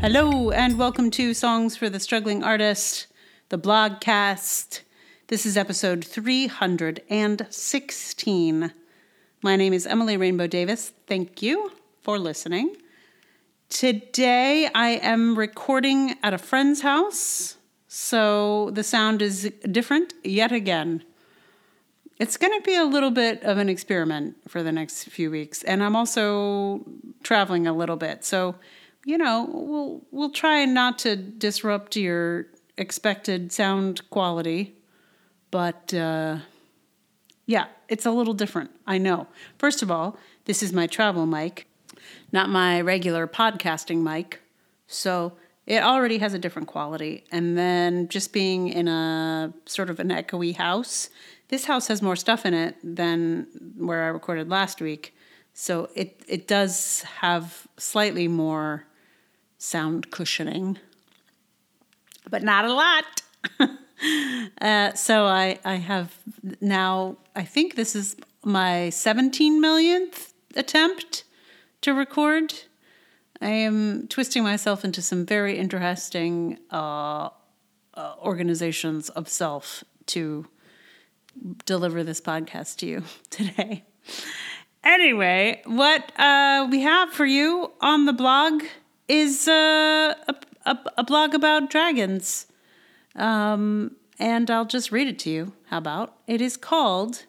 Hello, and welcome to Songs for the Struggling Artist, the blogcast. This is episode 316. My name is Emily Rainbow Davis. Thank you for listening. Today I am recording at a friend's house, so the sound is different yet again. It's going to be a little bit of an experiment for the next few weeks, and I'm also traveling a little bit. So you know, we'll we'll try not to disrupt your expected sound quality, but uh, yeah, it's a little different. I know. First of all, this is my travel mic, not my regular podcasting mic, so it already has a different quality. And then just being in a sort of an echoey house, this house has more stuff in it than where I recorded last week. So it it does have slightly more sound cushioning, but not a lot. uh, so I, I have now, I think this is my 17 millionth attempt to record. I am twisting myself into some very interesting uh, uh, organizations of self to deliver this podcast to you today. Anyway, what uh, we have for you on the blog is uh, a, a, a, blog about dragons. Um, and I'll just read it to you. How about? It is called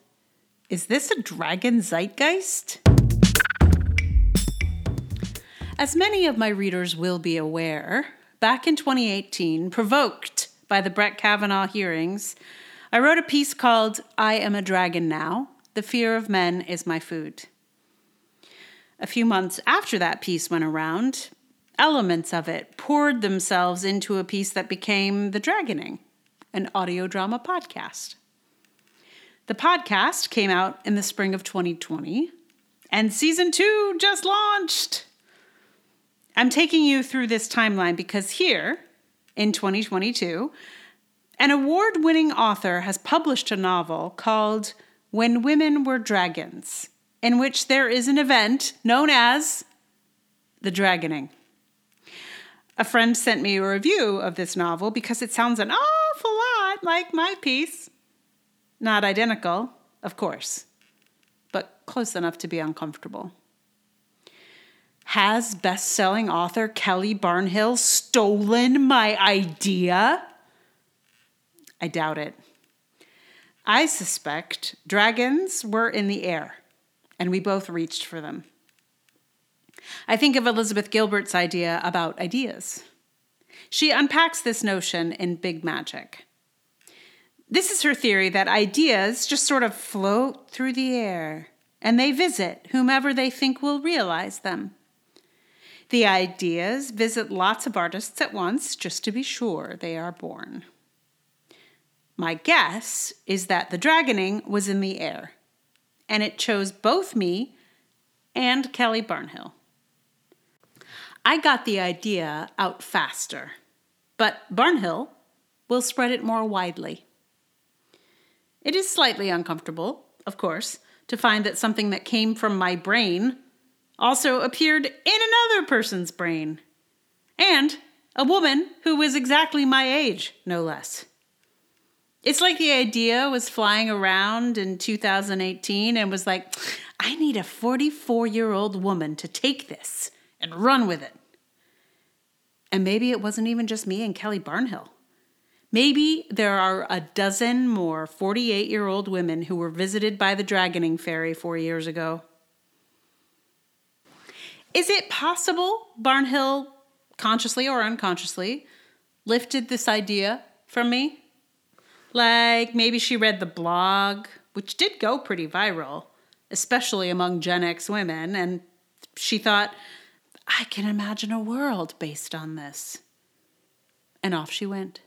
Is This a Dragon Zeitgeist? As many of my readers will be aware, back in 2018, provoked by the Brett Kavanaugh hearings, I wrote a piece called I Am a Dragon Now The Fear of Men is My Food. A few months after that piece went around, elements of it poured themselves into a piece that became The Dragoning, an audio drama podcast. The podcast came out in the spring of 2020, and season two just launched. I'm taking you through this timeline because here, in 2022, an award winning author has published a novel called When Women Were Dragons, in which there is an event known as the Dragoning. A friend sent me a review of this novel because it sounds an awful lot like my piece. Not identical, of course, but close enough to be uncomfortable. Has best selling author Kelly Barnhill stolen my idea? I doubt it. I suspect dragons were in the air, and we both reached for them. I think of Elizabeth Gilbert's idea about ideas. She unpacks this notion in Big Magic. This is her theory that ideas just sort of float through the air and they visit whomever they think will realize them. The ideas visit lots of artists at once just to be sure they are born. My guess is that the dragoning was in the air, and it chose both me and Kelly Barnhill. I got the idea out faster, but Barnhill will spread it more widely. It is slightly uncomfortable, of course, to find that something that came from my brain also appeared in another person's brain. And a woman who was exactly my age, no less. It's like the idea was flying around in 2018 and was like, I need a 44 year old woman to take this and run with it. And maybe it wasn't even just me and Kelly Barnhill. Maybe there are a dozen more 48 year old women who were visited by the Dragoning Fairy four years ago. Is it possible Barnhill, consciously or unconsciously, lifted this idea from me? Like maybe she read the blog, which did go pretty viral, especially among Gen X women, and she thought, I can imagine a world based on this. And off she went.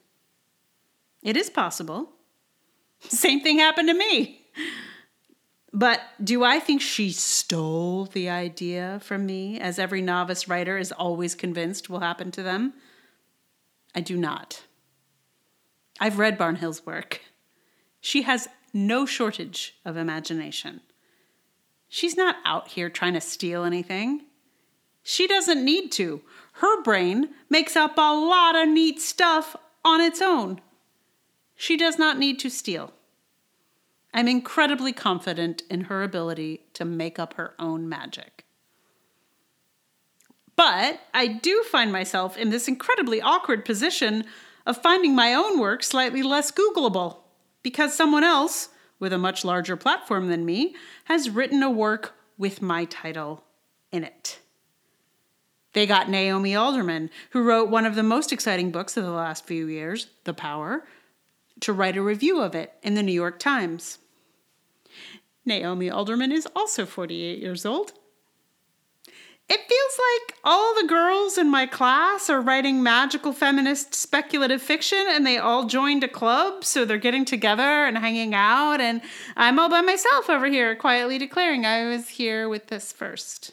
It is possible. Same thing happened to me. But do I think she stole the idea from me, as every novice writer is always convinced will happen to them? I do not. I've read Barnhill's work. She has no shortage of imagination. She's not out here trying to steal anything. She doesn't need to. Her brain makes up a lot of neat stuff on its own. She does not need to steal. I'm incredibly confident in her ability to make up her own magic. But I do find myself in this incredibly awkward position of finding my own work slightly less Googleable because someone else, with a much larger platform than me, has written a work with my title in it. They got Naomi Alderman, who wrote one of the most exciting books of the last few years, The Power, to write a review of it in the New York Times. Naomi Alderman is also 48 years old. It feels like all the girls in my class are writing magical feminist speculative fiction and they all joined a club, so they're getting together and hanging out, and I'm all by myself over here quietly declaring I was here with this first.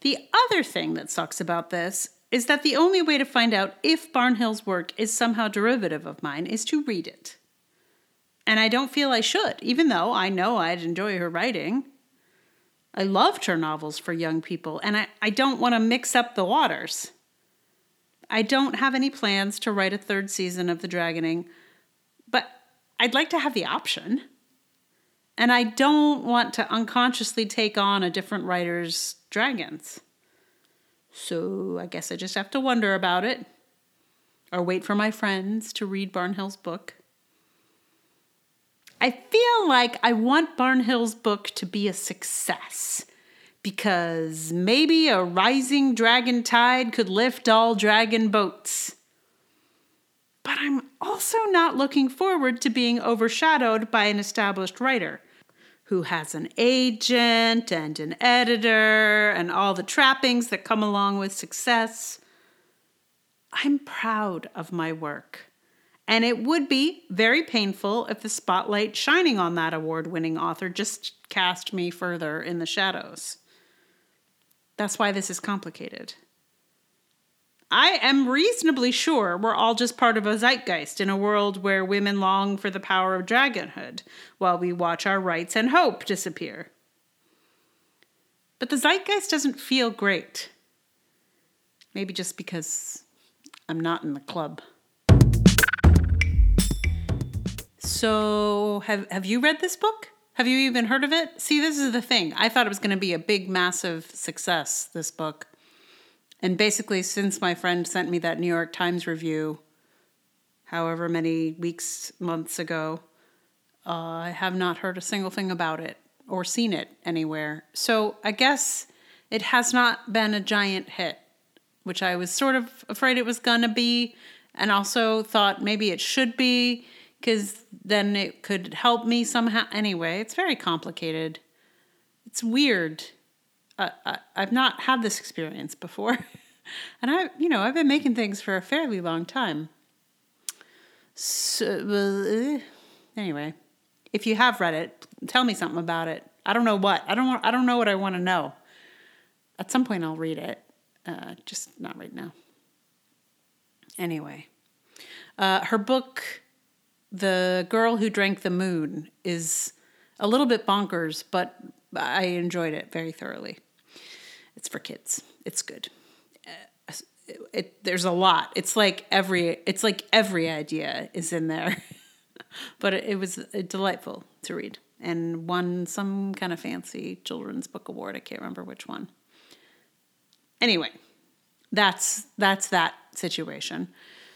The other thing that sucks about this is that the only way to find out if Barnhill's work is somehow derivative of mine is to read it. And I don't feel I should, even though I know I'd enjoy her writing. I loved her novels for young people, and I, I don't want to mix up the waters. I don't have any plans to write a third season of The Dragoning, but I'd like to have the option. And I don't want to unconsciously take on a different writer's dragons. So I guess I just have to wonder about it or wait for my friends to read Barnhill's book. I feel like I want Barnhill's book to be a success because maybe a rising dragon tide could lift all dragon boats. But I'm also not looking forward to being overshadowed by an established writer who has an agent and an editor and all the trappings that come along with success. I'm proud of my work. And it would be very painful if the spotlight shining on that award winning author just cast me further in the shadows. That's why this is complicated. I am reasonably sure we're all just part of a zeitgeist in a world where women long for the power of dragonhood while we watch our rights and hope disappear. But the zeitgeist doesn't feel great. Maybe just because I'm not in the club. So, have have you read this book? Have you even heard of it? See, this is the thing. I thought it was going to be a big massive success this book. And basically since my friend sent me that New York Times review however many weeks, months ago, uh, I have not heard a single thing about it or seen it anywhere. So, I guess it has not been a giant hit, which I was sort of afraid it was going to be and also thought maybe it should be because then it could help me somehow. Anyway, it's very complicated. It's weird. Uh, I, I've not had this experience before. and I, you know, I've been making things for a fairly long time. So, uh, anyway, if you have read it, tell me something about it. I don't know what. I don't. Want, I don't know what I want to know. At some point, I'll read it. Uh, just not right now. Anyway, uh, her book the Girl Who Drank the Moon is a little bit bonkers, but I enjoyed it very thoroughly. It's for kids. It's good. Uh, it, it, there's a lot. It's like every it's like every idea is in there. but it, it was delightful to read and won some kind of fancy children's book award. I can't remember which one. Anyway, that's that's that situation.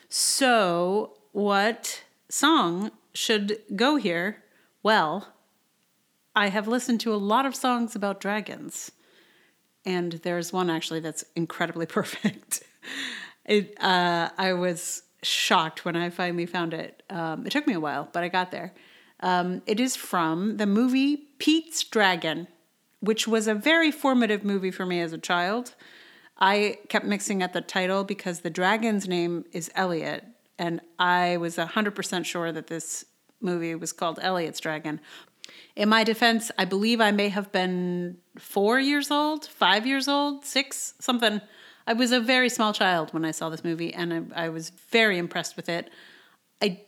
So, what song should go here, well, I have listened to a lot of songs about dragons, and there's one actually that's incredibly perfect. it, uh, I was shocked when I finally found it. Um, it took me a while, but I got there. Um, it is from the movie Pete's Dragon, which was a very formative movie for me as a child. I kept mixing up the title because the dragon's name is Elliot, and I was 100% sure that this movie was called Elliot's Dragon. In my defense, I believe I may have been four years old, five years old, six, something. I was a very small child when I saw this movie, and I, I was very impressed with it. I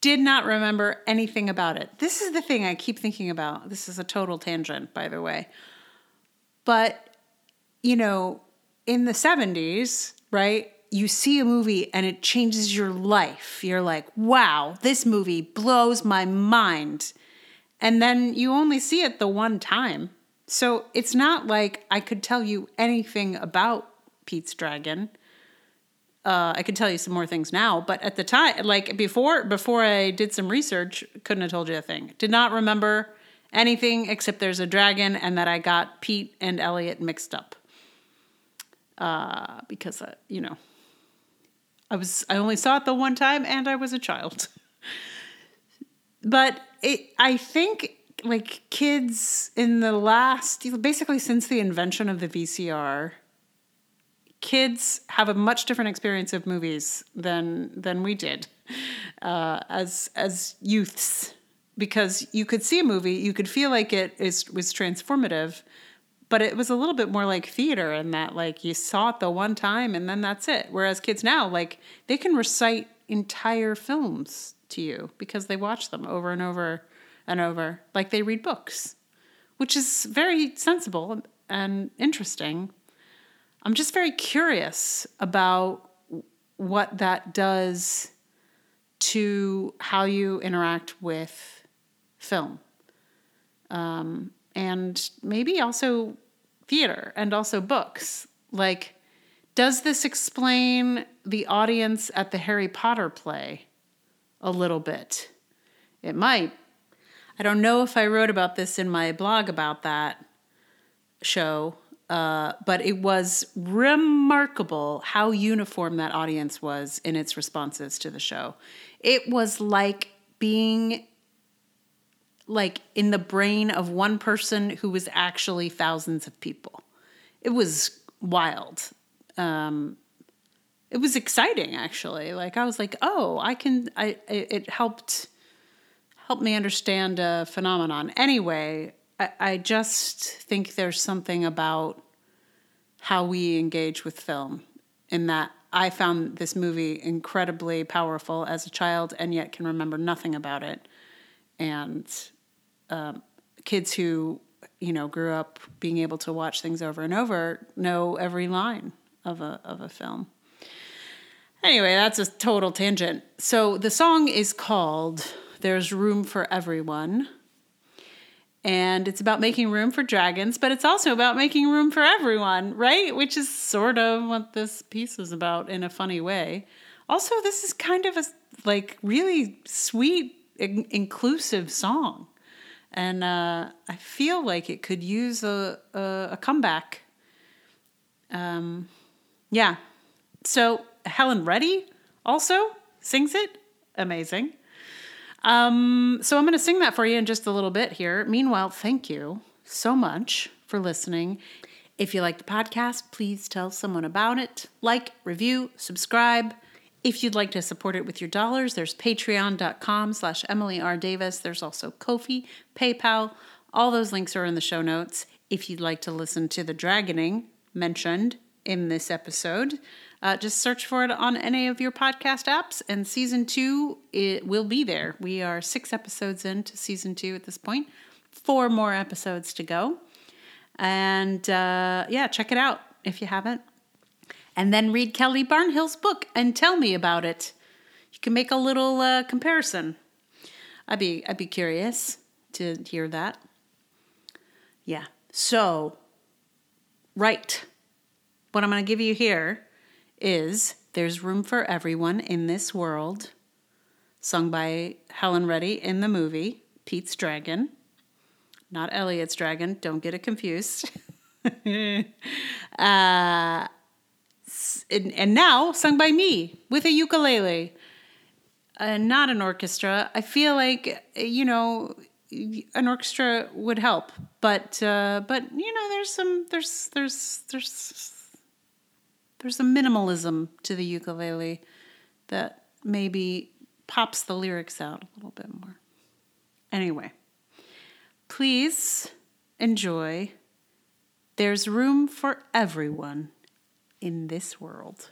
did not remember anything about it. This is the thing I keep thinking about. This is a total tangent, by the way. But you know, in the 70s, right? You see a movie and it changes your life. You're like, wow, this movie blows my mind. And then you only see it the one time. So it's not like I could tell you anything about Pete's Dragon. Uh, I could tell you some more things now, but at the time, like before, before I did some research, couldn't have told you a thing. Did not remember anything except there's a dragon and that I got Pete and Elliot mixed up. Uh, because uh, you know, I was I only saw it the one time and I was a child. but it, I think like kids in the last basically since the invention of the VCR kids have a much different experience of movies than than we did uh, as as youths. Because you could see a movie you could feel like it is was transformative but it was a little bit more like theater in that like you saw it the one time and then that's it. Whereas kids now like they can recite entire films to you because they watch them over and over and over, like they read books, which is very sensible and interesting. I'm just very curious about what that does to how you interact with film. Um, and maybe also theater and also books. Like, does this explain the audience at the Harry Potter play a little bit? It might, I don't know if I wrote about this in my blog about that show, uh, but it was remarkable how uniform that audience was in its responses to the show. It was like being like in the brain of one person who was actually thousands of people. It was wild. Um, it was exciting actually. Like I was like, oh, I can. I it helped help me understand a phenomenon. Anyway, I, I just think there's something about how we engage with film in that I found this movie incredibly powerful as a child and yet can remember nothing about it. And um, kids who, you know, grew up being able to watch things over and over know every line of a, of a film. Anyway, that's a total tangent. So the song is called there's room for everyone. And it's about making room for dragons, but it's also about making room for everyone, right? Which is sort of what this piece is about in a funny way. Also, this is kind of a like really sweet, in- inclusive song. And uh, I feel like it could use a, a, a comeback. Um, yeah. So Helen Reddy also sings it. Amazing. Um, so I'm going to sing that for you in just a little bit here. Meanwhile, thank you so much for listening. If you like the podcast, please tell someone about it. Like, review, subscribe. If you'd like to support it with your dollars, there's patreon.com slash Emily R. Davis. There's also Ko-fi, PayPal. All those links are in the show notes. If you'd like to listen to the dragoning mentioned in this episode, uh, just search for it on any of your podcast apps, and season two it will be there. We are six episodes into season two at this point, four more episodes to go, and uh, yeah, check it out if you haven't. And then read Kelly Barnhill's book and tell me about it. You can make a little uh, comparison. I'd be I'd be curious to hear that. Yeah. So, right. What I'm going to give you here is There's Room for Everyone in This World, sung by Helen Reddy in the movie Pete's Dragon. Not Elliot's Dragon, don't get it confused. uh, and, and now sung by me with a ukulele. Uh, not an orchestra. I feel like, you know, an orchestra would help, but uh, but you know, there's some there's there's there's there's a minimalism to the ukulele that maybe pops the lyrics out a little bit more. Anyway, please enjoy. There's room for everyone in this world.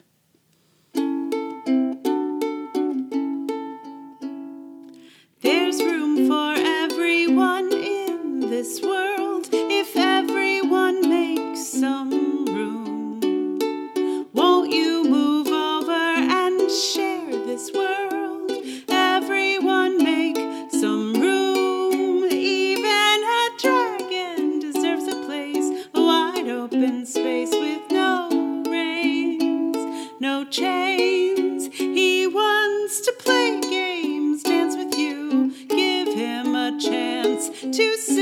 chance to see.